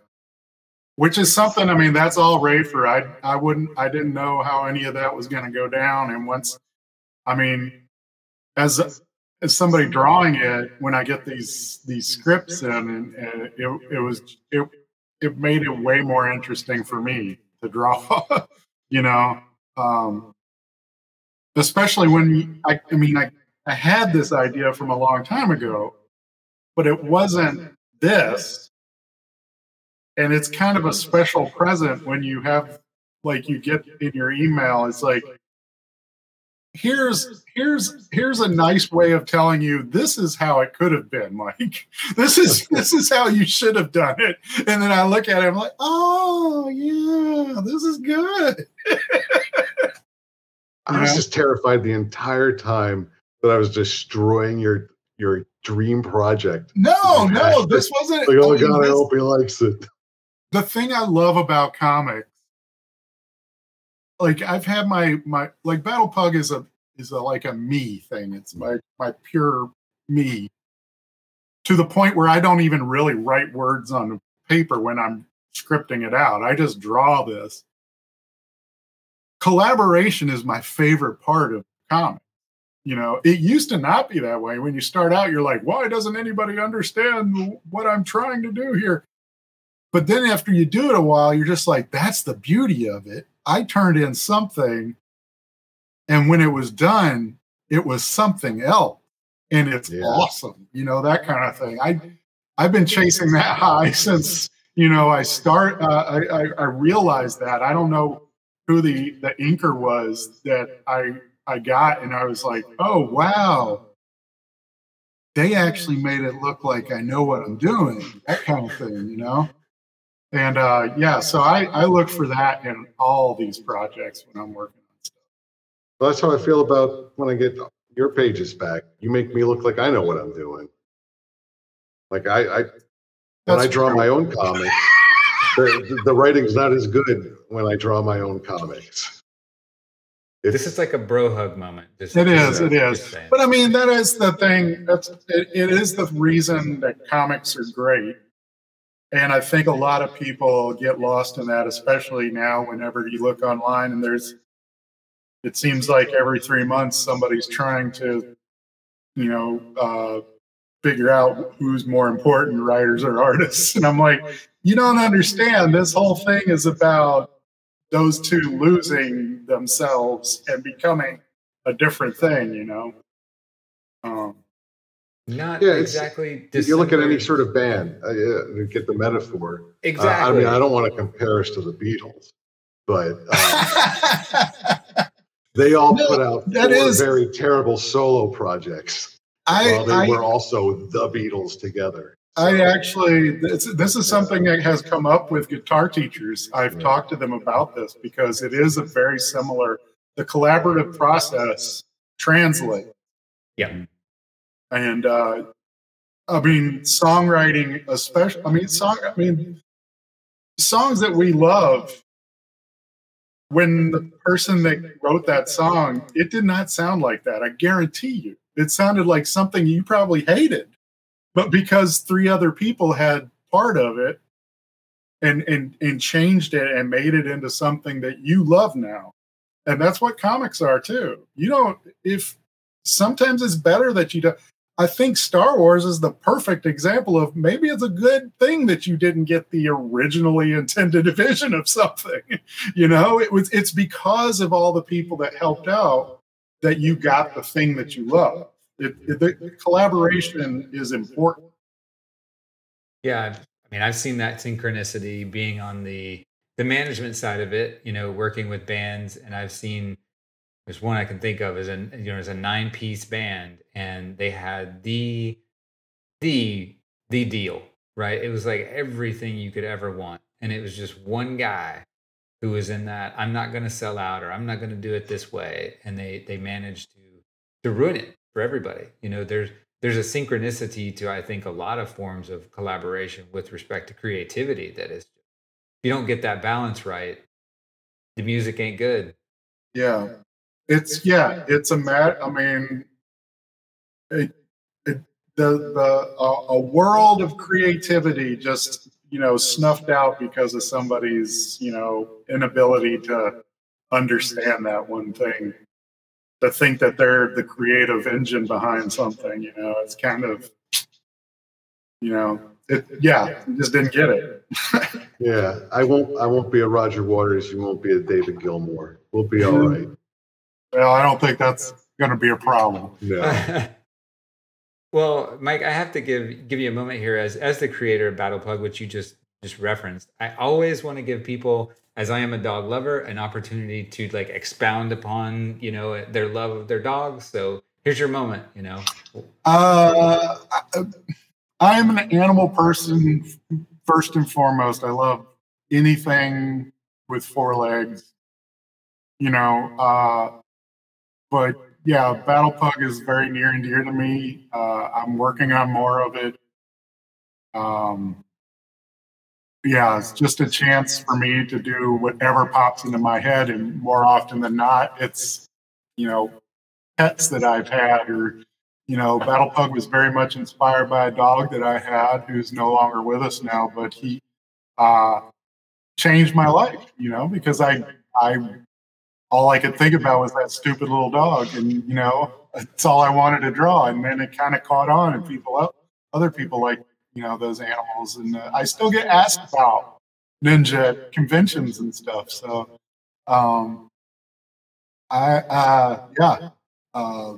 Speaker 3: which is something. I mean, that's all Rafer. I I wouldn't. I didn't know how any of that was going to go down. And once, I mean, as as somebody drawing it, when I get these these scripts in, and, and it it was it it made it way more interesting for me to draw. (laughs) you know. Um, especially when I, I mean, I, I had this idea from a long time ago, but it wasn't this. And it's kind of a special present when you have, like, you get in your email, it's like, here's here's here's a nice way of telling you this is how it could have been like (laughs) this is (laughs) this is how you should have done it and then i look at it i'm like oh yeah this is good (laughs)
Speaker 4: I was just terrified the entire time that I was destroying your your dream project.
Speaker 3: No, no, this wasn't.
Speaker 4: Like, oh I mean, god, this, I hope he likes it.
Speaker 3: The thing I love about comics, like I've had my my like Battle Pug is a is a like a me thing. It's mm. my my pure me. To the point where I don't even really write words on paper when I'm scripting it out. I just draw this collaboration is my favorite part of comics. You know, it used to not be that way. When you start out, you're like, why doesn't anybody understand what I'm trying to do here? But then after you do it a while, you're just like, that's the beauty of it. I turned in something, and when it was done, it was something else. And it's yeah. awesome, you know, that kind of thing. I I've been chasing that (laughs) high since you know I start. Uh, I, I I realized that I don't know who the the inker was that I I got, and I was like, oh wow, they actually made it look like I know what I'm doing, that kind of thing, you know. And uh, yeah, so I I look for that in all these projects when I'm working on stuff.
Speaker 4: Well, that's how I feel about when I get your pages back. You make me look like I know what I'm doing. Like I, I when that's I draw true. my own comics the, the writing's not as good when I draw my own comics.
Speaker 2: It's, this is like a bro hug moment.
Speaker 3: Just, it is, it is. But I mean, that is the thing. That's it, it is the reason that comics are great. And I think a lot of people get lost in that, especially now. Whenever you look online, and there's, it seems like every three months somebody's trying to, you know, uh, figure out who's more important, writers or artists. (laughs) And I'm like, you don't understand. This whole thing is about those two losing themselves and becoming a different thing, you know? Um,
Speaker 2: Not yeah, exactly.
Speaker 4: If you look at any sort of band, uh, get the metaphor.
Speaker 2: Exactly.
Speaker 4: Uh, I mean, I don't want to compare us to the Beatles, but uh, (laughs) they all no, put out that is, very terrible solo projects. I, while they I, were also the Beatles together.
Speaker 3: I actually, this, this is something that has come up with guitar teachers. I've talked to them about this because it is a very similar, the collaborative process translate.
Speaker 2: Yeah.
Speaker 3: And, uh, I mean, songwriting, especially, I mean, song, I mean, songs that we love, when the person that wrote that song, it did not sound like that. I guarantee you. It sounded like something you probably hated but because three other people had part of it and and and changed it and made it into something that you love now and that's what comics are too you don't if sometimes it's better that you don't i think star wars is the perfect example of maybe it's a good thing that you didn't get the originally intended (laughs) vision of something (laughs) you know it was it's because of all the people that helped out that you got the thing that you love it, it, the collaboration is important.
Speaker 2: Yeah, I mean, I've seen that synchronicity being on the the management side of it. You know, working with bands, and I've seen there's one I can think of as a you know as a nine piece band, and they had the the the deal right. It was like everything you could ever want, and it was just one guy who was in that I'm not going to sell out or I'm not going to do it this way, and they they managed to to ruin it for everybody. You know, there's there's a synchronicity to I think a lot of forms of collaboration with respect to creativity that is if you don't get that balance right, the music ain't good.
Speaker 3: Yeah. It's yeah, it's a mat I mean it, it the the a, a world of creativity just you know snuffed out because of somebody's you know inability to understand that one thing. To think that they're the creative engine behind something you know it's kind of you know it yeah just didn't get it. (laughs)
Speaker 4: Yeah i won't i won't be a roger waters you won't be a david gilmour. We'll be all mm-hmm. right
Speaker 3: well i don't think that's going to be a problem
Speaker 4: no (laughs)
Speaker 2: well, Mike, I have to give give you a moment here as as the creator of Battle Pug, which you just just referenced. I always want to give people, as I am a dog lover, an opportunity to like expound upon you know their love of their dogs. So here's your moment. You know.
Speaker 3: Uh, I, I am an animal person first and foremost. I love anything with four legs. You know, uh, but yeah, Battle Pug is very near and dear to me. Uh, I'm working on more of it. Um, yeah, it's just a chance for me to do whatever pops into my head, and more often than not, it's you know pets that I've had, or you know, Battle Pug was very much inspired by a dog that I had, who's no longer with us now, but he uh, changed my life, you know, because I I all I could think about was that stupid little dog, and you know, that's all I wanted to draw. And then it kind of caught on, and people, other people like you know those animals, and uh, I still get asked about ninja conventions and stuff. So, um, I uh, yeah, uh,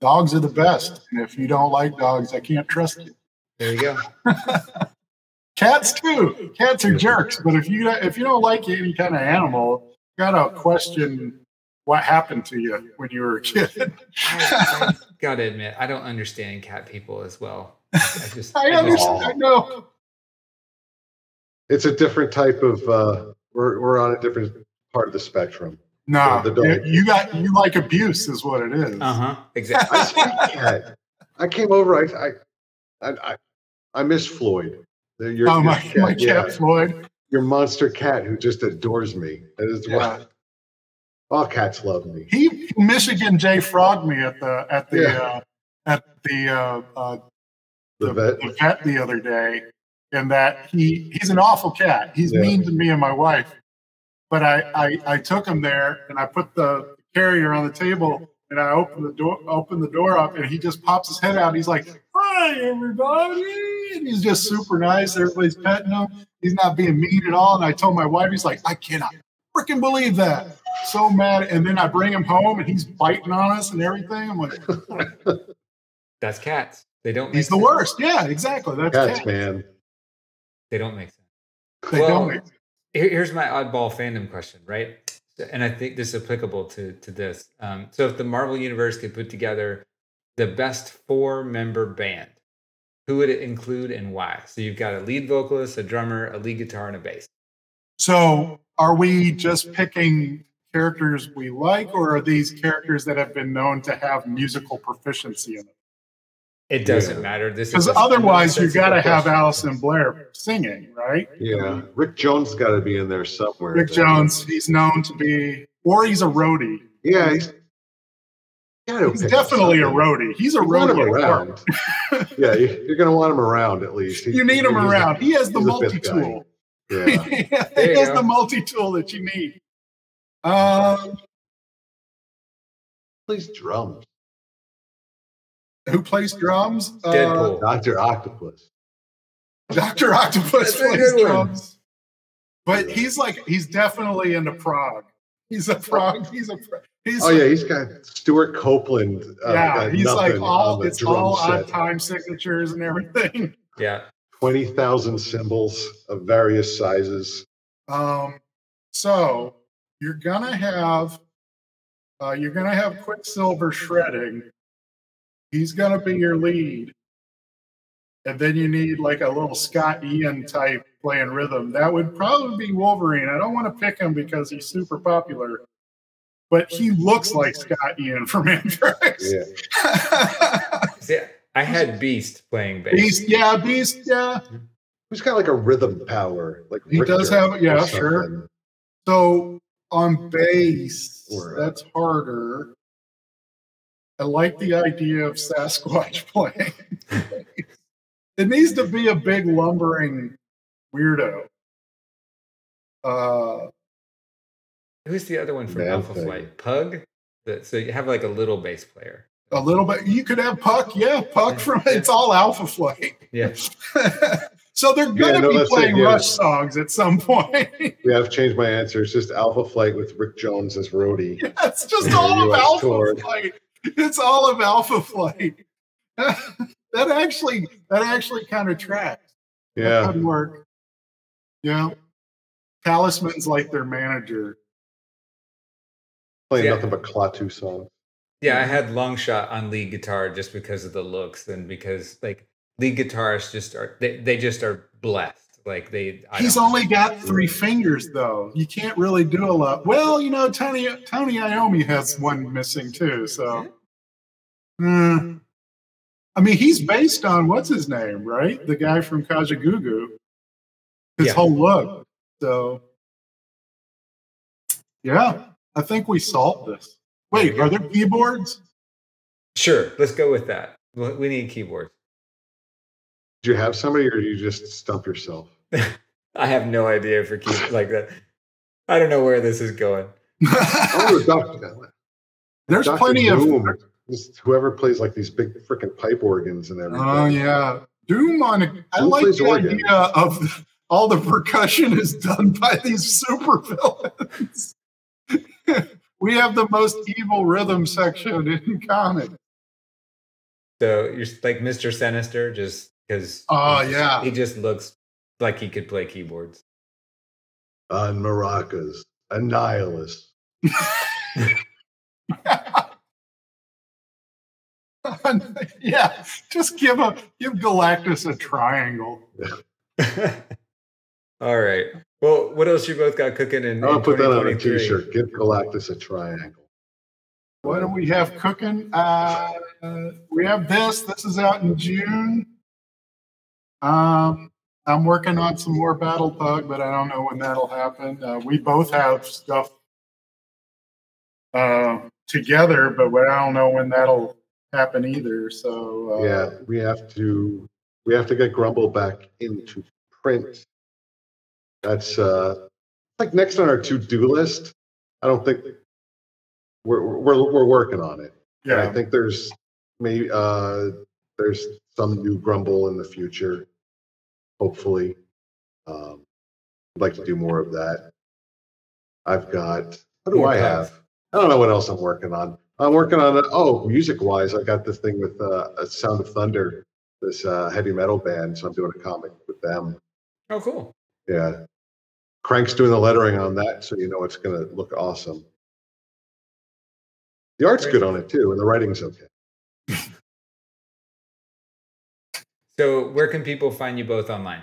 Speaker 3: dogs are the best, and if you don't like dogs, I can't trust you.
Speaker 2: There you go. (laughs)
Speaker 3: Cats too. Cats are jerks, but if you if you don't like any kind of animal, gotta question what happened to you when you were a kid.
Speaker 2: I, I (laughs) gotta admit, I don't understand cat people as well. I
Speaker 3: just (laughs) I, I understand. I know.
Speaker 4: It's a different type of. uh We're we're on a different part of the spectrum.
Speaker 3: No, nah, you got you like abuse, is what it is.
Speaker 2: Uh huh. Exactly.
Speaker 4: I, I came over. I I I, I miss Floyd.
Speaker 3: Your, oh my, cat, my cat yeah. Floyd
Speaker 4: your monster cat who just adores me. That is yeah. why all cats love me.
Speaker 3: He Michigan J frogged me at the at the yeah. uh, at the uh, uh,
Speaker 4: the, the, vet.
Speaker 3: the vet the other day, and that he he's an awful cat. He's yeah. mean to me and my wife. But I, I I took him there and I put the carrier on the table and I open the door open the door up and he just pops his head out. He's like, "Hi, everybody!" And he's just super nice. Everybody's petting him. He's not being mean at all. And I told my wife, he's like, "I cannot freaking believe that." So mad. And then I bring him home and he's biting on us and everything. I'm like, (laughs)
Speaker 2: "That's cats. They don't."
Speaker 3: He's the sense. worst. Yeah, exactly. That's
Speaker 4: cats, cats. man.
Speaker 2: They don't make sense.
Speaker 3: They well, don't make sense.
Speaker 2: Here's my oddball fandom question, right? and I think this is applicable to to this. Um, so, if the Marvel Universe could put together the best four member band, who would it include and why? So, you've got a lead vocalist, a drummer, a lead guitar, and a bass.
Speaker 3: So, are we just picking characters we like, or are these characters that have been known to have musical proficiency in it?
Speaker 2: It doesn't yeah. matter. This
Speaker 3: because otherwise you got to have Alison Blaire singing, right?
Speaker 4: Yeah, Rick Jones got to be in there somewhere.
Speaker 3: Rick Jones, he's known to be, or he's a roadie.
Speaker 4: Yeah, he's,
Speaker 3: he's definitely a roadie. He's a you roadie
Speaker 4: around. (laughs) yeah, you, are going to want him around at least.
Speaker 3: He, you need him around. A, he has the multi tool. Yeah, (laughs) he has go. the multi tool that you need. Um,
Speaker 4: plays drums.
Speaker 3: Who plays drums?
Speaker 2: Deadpool.
Speaker 4: Uh, Doctor Octopus.
Speaker 3: Doctor Octopus plays drums. But he's like he's definitely into prog. He's a prog. He's a. He's
Speaker 4: oh like, yeah, he's got Stewart Copeland.
Speaker 3: Uh, yeah, he's like all it's all odd time signatures and everything.
Speaker 2: Yeah,
Speaker 4: twenty thousand cymbals of various sizes.
Speaker 3: Um, so you're gonna have uh, you're gonna have Quicksilver shredding He's going to be your lead. and then you need like a little Scott Ian type playing rhythm. That would probably be Wolverine. I don't want to pick him because he's super popular, but he looks like Scott Ian from Anthrax.
Speaker 4: Yeah. (laughs)
Speaker 2: See, I had Beast playing bass.
Speaker 3: Beast, yeah, Beast, yeah.
Speaker 4: Who's got like a rhythm power? Like
Speaker 3: He does
Speaker 4: Richter
Speaker 3: have- yeah, sure. So on bass,
Speaker 4: Or, uh,
Speaker 3: that's harder. I like the idea of Sasquatch (laughs) playing. it needs to be a big lumbering weirdo. Uh,
Speaker 2: Who's the other one from
Speaker 4: Man
Speaker 2: Alpha
Speaker 4: thing.
Speaker 2: Flight? Pug. The, so you have like a little bass player.
Speaker 3: a little bit. You could have Puck, yeah, Puck from it's all Alpha Flight.
Speaker 2: Yeah. (laughs)
Speaker 3: so they're gonna
Speaker 4: no,
Speaker 3: be
Speaker 4: that's it,
Speaker 3: playing
Speaker 4: yeah.
Speaker 3: Rush songs at some point. (laughs)
Speaker 4: Yeah, I've changed my answer. It's just Alpha Flight with Rick Jones as roadie. (laughs)
Speaker 3: It's just all of Alpha
Speaker 4: tour.
Speaker 3: Flight. It's all of Alpha Flight. that actually that actually kind of tracks. That
Speaker 4: Yeah,
Speaker 3: could work. Yeah. Talisman's like their manager.
Speaker 4: Playing
Speaker 2: Yeah.
Speaker 4: nothing but Klaatu songs.
Speaker 2: Yeah, I had Longshot on lead guitar just because of the looks and because like lead guitarists just are they, they just are blessed. Like they I
Speaker 3: He's only got three fingers though. You can't really do a lot. Well, you know, Tony Tony Iommi has one missing too. So, Hmm. I mean, he's based on what's his name, right? The guy from Kajagoogoo. His
Speaker 2: Yeah.
Speaker 3: whole look. So, yeah, I think we solved this. Wait, are there keyboards?
Speaker 2: Sure, let's go with that. We we need keyboards.
Speaker 4: Did you have somebody, or did you just stump yourself? (laughs)
Speaker 2: I have no idea for key like that. I don't know where this is going.
Speaker 4: Oh, Doctor,
Speaker 3: There's
Speaker 4: Dr.
Speaker 3: plenty of.
Speaker 4: Doom. Just whoever plays like these big freaking pipe organs and everything.
Speaker 3: Oh yeah, Doom on. A, I
Speaker 4: Doom
Speaker 3: like the
Speaker 4: organ.
Speaker 3: idea of (laughs) all the percussion is done by these super villains. We have the most evil rhythm section in comics.
Speaker 2: So you're like Mr. Sinister just because
Speaker 3: Oh, ah, yeah.
Speaker 2: he just looks like he could play keyboards.
Speaker 4: On maracas, Annihilus. (laughs)
Speaker 3: yeah, just give a give Galactus a triangle. (laughs)
Speaker 2: All right. Well, what else you both got cooking in,
Speaker 4: I'll
Speaker 2: in
Speaker 4: put that on a
Speaker 2: 2023?
Speaker 4: t-shirt. Give Galactus a triangle.
Speaker 3: What do we have cooking? Uh, we have this. This is out in June. Um, I'm working on some more Battle Pug, but I don't know when that'll happen. Uh, we both have stuff uh, together, but I don't know when that'll happen either. So uh,
Speaker 4: yeah, we have to we have to get Grumble back into print. That's uh like next on our to-do list. I don't think we're we're we're working on it. And I think there's maybe uh there's some new Grumble in the future. Hopefully, um, I'd like to do more of that. I've got what do I have? I don't know what else I'm working on. I'm working on oh music wise. I got this thing with uh, a Sound of Thunder, this uh, heavy metal band. So I'm doing a comic with them.
Speaker 2: Oh, cool.
Speaker 4: Yeah, Crank's doing the lettering on that, so you know it's going to look awesome. The art's
Speaker 2: Great.
Speaker 4: good on it too, and the writing's okay. (laughs)
Speaker 2: So, where can people find you both online?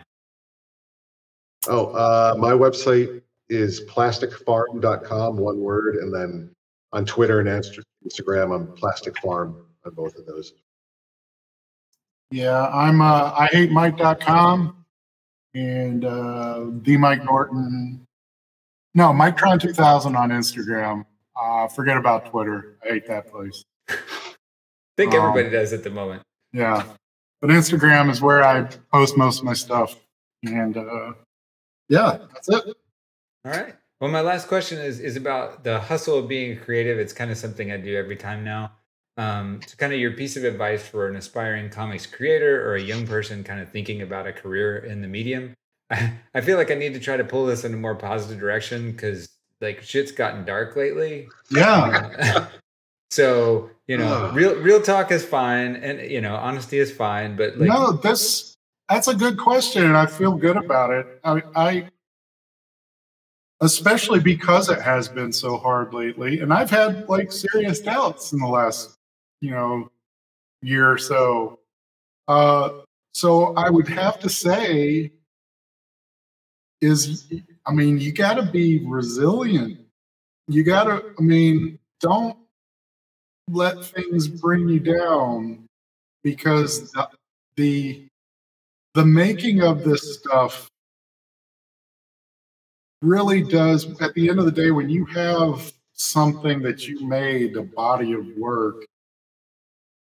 Speaker 4: Oh, uh, my website is plasticfarm.com, one word, and then on Twitter and Instagram, I'm Plastic Farm on both of those.
Speaker 3: yeah. I'm uh, I hate Mike.com and uh, the Mike Norton. No, MikeTron 2000 on Instagram. Uh, forget about Twitter. I hate that place.
Speaker 2: I (laughs) think
Speaker 3: Um,
Speaker 2: everybody does at the moment.
Speaker 3: Yeah. But Instagram is where I post most of my stuff. And uh, yeah, that's it.
Speaker 2: All right. Well, my last question is is about the hustle of being creative. It's kind of something I do every time now. Um, so, kind of your piece of advice for an aspiring comics creator or a young person kind of thinking about a career in the medium. I, (laughs) I feel like I need to try to pull this in a more positive direction because like shit's gotten dark lately.
Speaker 3: Yeah.
Speaker 2: Uh, (laughs) so you know, real real talk is fine, and you know, honesty is fine. But like,
Speaker 3: no, this that's a good question, and I feel good about it. I, I especially because it has been so hard lately, and I've had like serious doubts in the last, you know, year or so. Uh, so I would have to say is I mean, you got to be resilient. You got to I mean, don't let things bring you down because the, the the making of this stuff really does at the end of the day when you have something that you made a body of work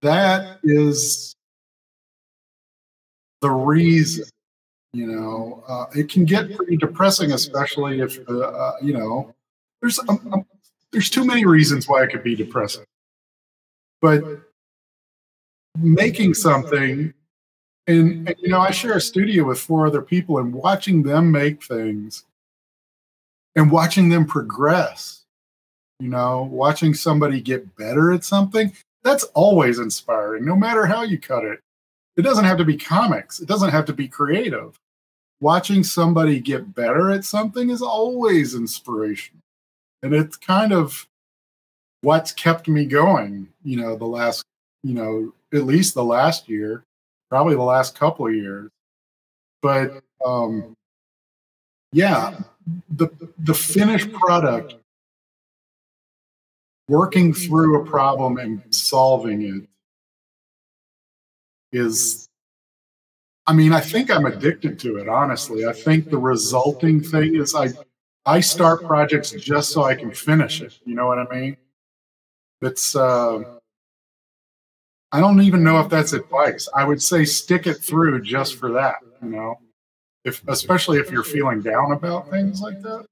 Speaker 3: that is the reason you know uh, it can get pretty depressing especially if uh, uh, you know there's um, um, there's too many reasons why it could be depressing. But making something and, and, you know i share a studio with four other people and watching them make things and watching them progress you know watching somebody get better at something that's always inspiring no matter how you cut it. It doesn't have to be comics. It doesn't have to be creative. Watching somebody get better at something is always inspirational. And it's kind of what's kept me going you know the last you know at least the last year probably the last couple of years. But um yeah the the finished product working through a problem and solving it is I mean, I think I'm addicted to it, honestly. I think the resulting thing is I I start projects just so I can finish it. You know what I mean? It's uh I don't even know if that's advice. I would say stick it through just for that, you know. If especially if you're feeling down about things like that.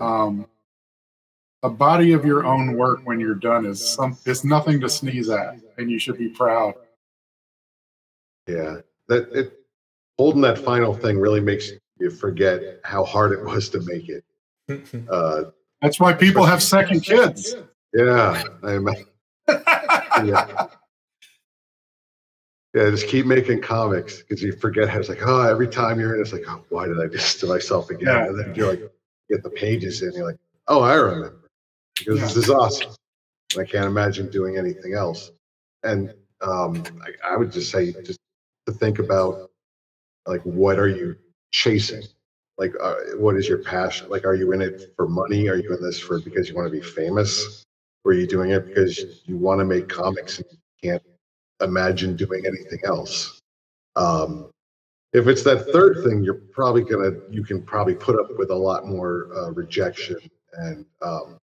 Speaker 3: Um a body of your own work when you're done is some is nothing to sneeze at and you should be proud.
Speaker 4: Yeah that it holding that final thing really makes you forget how hard it was to make it. (laughs)
Speaker 3: Uh, That's why people have second kids.
Speaker 4: Yeah, I yeah. Yeah, just keep making comics because you forget how it's like, oh, every time you're in, it's like, oh, why did I do this to myself again? Yeah. And then you're like, get the pages in, you're like, oh, I remember because yeah. this is awesome. I can't imagine doing anything else. And um, I, I would just say, just to think about like what are you chasing like uh, what is your passion like are you in it for money are you in this for because you want to be famous or are you doing it because you want to make comics and you can't imagine doing anything else um, if it's that third thing you're probably gonna you can probably put up with a lot more uh, rejection and um,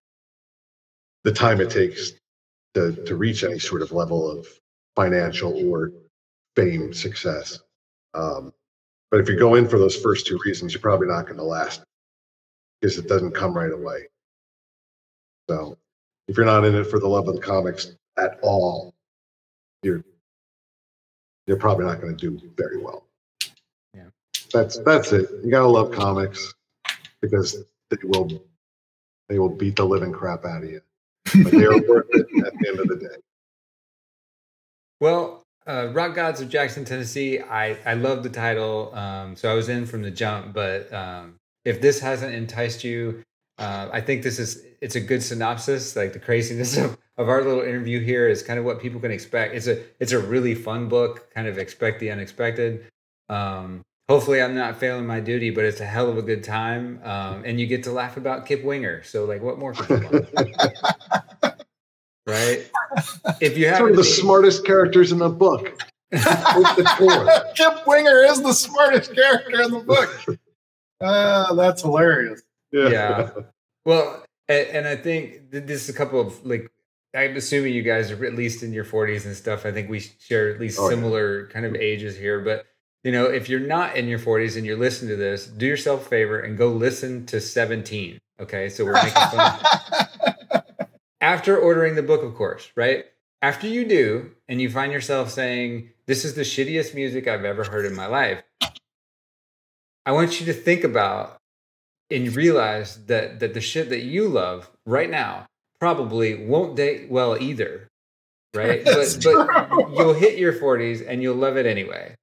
Speaker 4: the time it takes to, to reach any sort of level of financial or fame, success. Um, but if you go in for those first two reasons, you're probably not going to last because it doesn't come right away. So if you're not in it for the love of the comics at all, you're you're probably not going to do very well. Yeah, that's that's it. You gotta love comics because they will they will beat the living crap out of you, but they are worth it at the end of the day.
Speaker 2: Well, uh, Rock Gods of Jackson, Tennessee. I I love the title. Um, so I was in from the jump. But um, if this hasn't enticed you, uh, I think this is it's a good synopsis. Like the craziness (laughs) of, of our little interview here is kind of what people can expect. It's a it's a really fun book. Kind of expect the unexpected. Um, hopefully, I'm not failing my duty, but it's a hell of a good time. Um, and you get to laugh about Kip Winger. So like, what more could you want? right? If you have
Speaker 4: sort of the smartest characters in the book. (laughs)
Speaker 3: Kip Winger is the smartest character in the book. Uh, (laughs) that's hilarious.
Speaker 2: Yeah. yeah. Well, and, and, I think this is a couple of like. I'm assuming you guys are at least in your 40s and stuff. I think we share at least oh, similar yeah. kind of ages here. But you know, if you're not in your 40s and you're listening to this, do yourself a favor and go listen to 17. Okay, so we're making fun. (laughs) after ordering the book, of course, right? After you do, and you find yourself saying, This is the shittiest music I've ever heard in my life, I want you to think about and realize that that the shit that you love right now probably won't date well either. Right? (laughs) but but you'll hit your 40s and you'll love it anyway.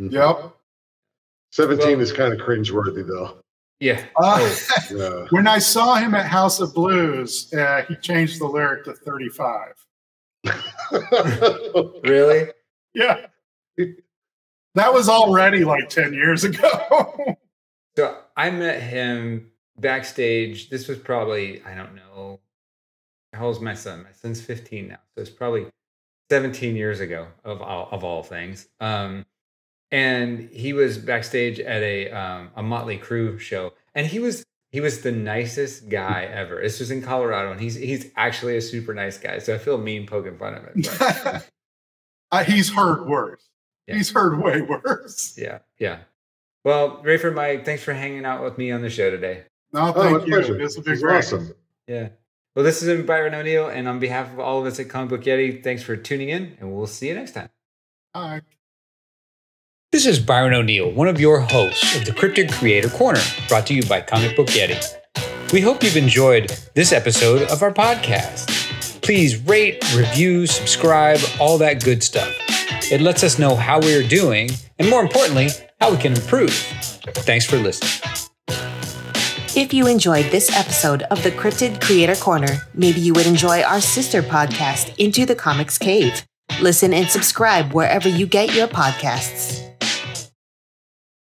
Speaker 2: So
Speaker 3: Yep.
Speaker 4: 17 well, is kind of cringeworthy though.
Speaker 2: Yeah. Uh,
Speaker 3: yeah. When I saw him at House of Blues, uh, he changed the lyric to 35. (laughs)
Speaker 2: really?
Speaker 3: Yeah. that was already like 10 years ago. (laughs)
Speaker 2: so I met him backstage. This was probably, I don't know, how old's my son? My son's 15 now. So it's probably 17 years ago of all, of all things. Um, and he was backstage at a um, a Motley Crue show, and he was he was the nicest guy ever. This was in Colorado, and he's he's actually a super nice guy. So I feel mean poking fun of him.
Speaker 3: uh, (laughs) he's heard worse. Yeah. He's heard way worse.
Speaker 2: Yeah, yeah. Well, Rafer Mike, thanks for hanging out with me on the show today.
Speaker 3: No, oh, thank oh, you. Pleasure. This has been great. Awesome.
Speaker 2: Yeah. Well, this has been Byron O'Neill, and on behalf of all of us at Comic Book Yeti, thanks for tuning in, and we'll see you next time.
Speaker 3: Bye.
Speaker 2: This is Byron O'Neill, one of your hosts of the Cryptid Creator Corner, brought to you by Comic Book Yeti. We hope you've enjoyed this episode of our podcast. Please rate, review, subscribe, all that good stuff. It lets us know how we are doing, and more importantly, how we can improve. Thanks for listening.
Speaker 1: If you enjoyed this episode of the Cryptid Creator Corner, maybe you would enjoy our sister podcast, Into the Comics Cave. Listen and subscribe wherever you get your podcasts.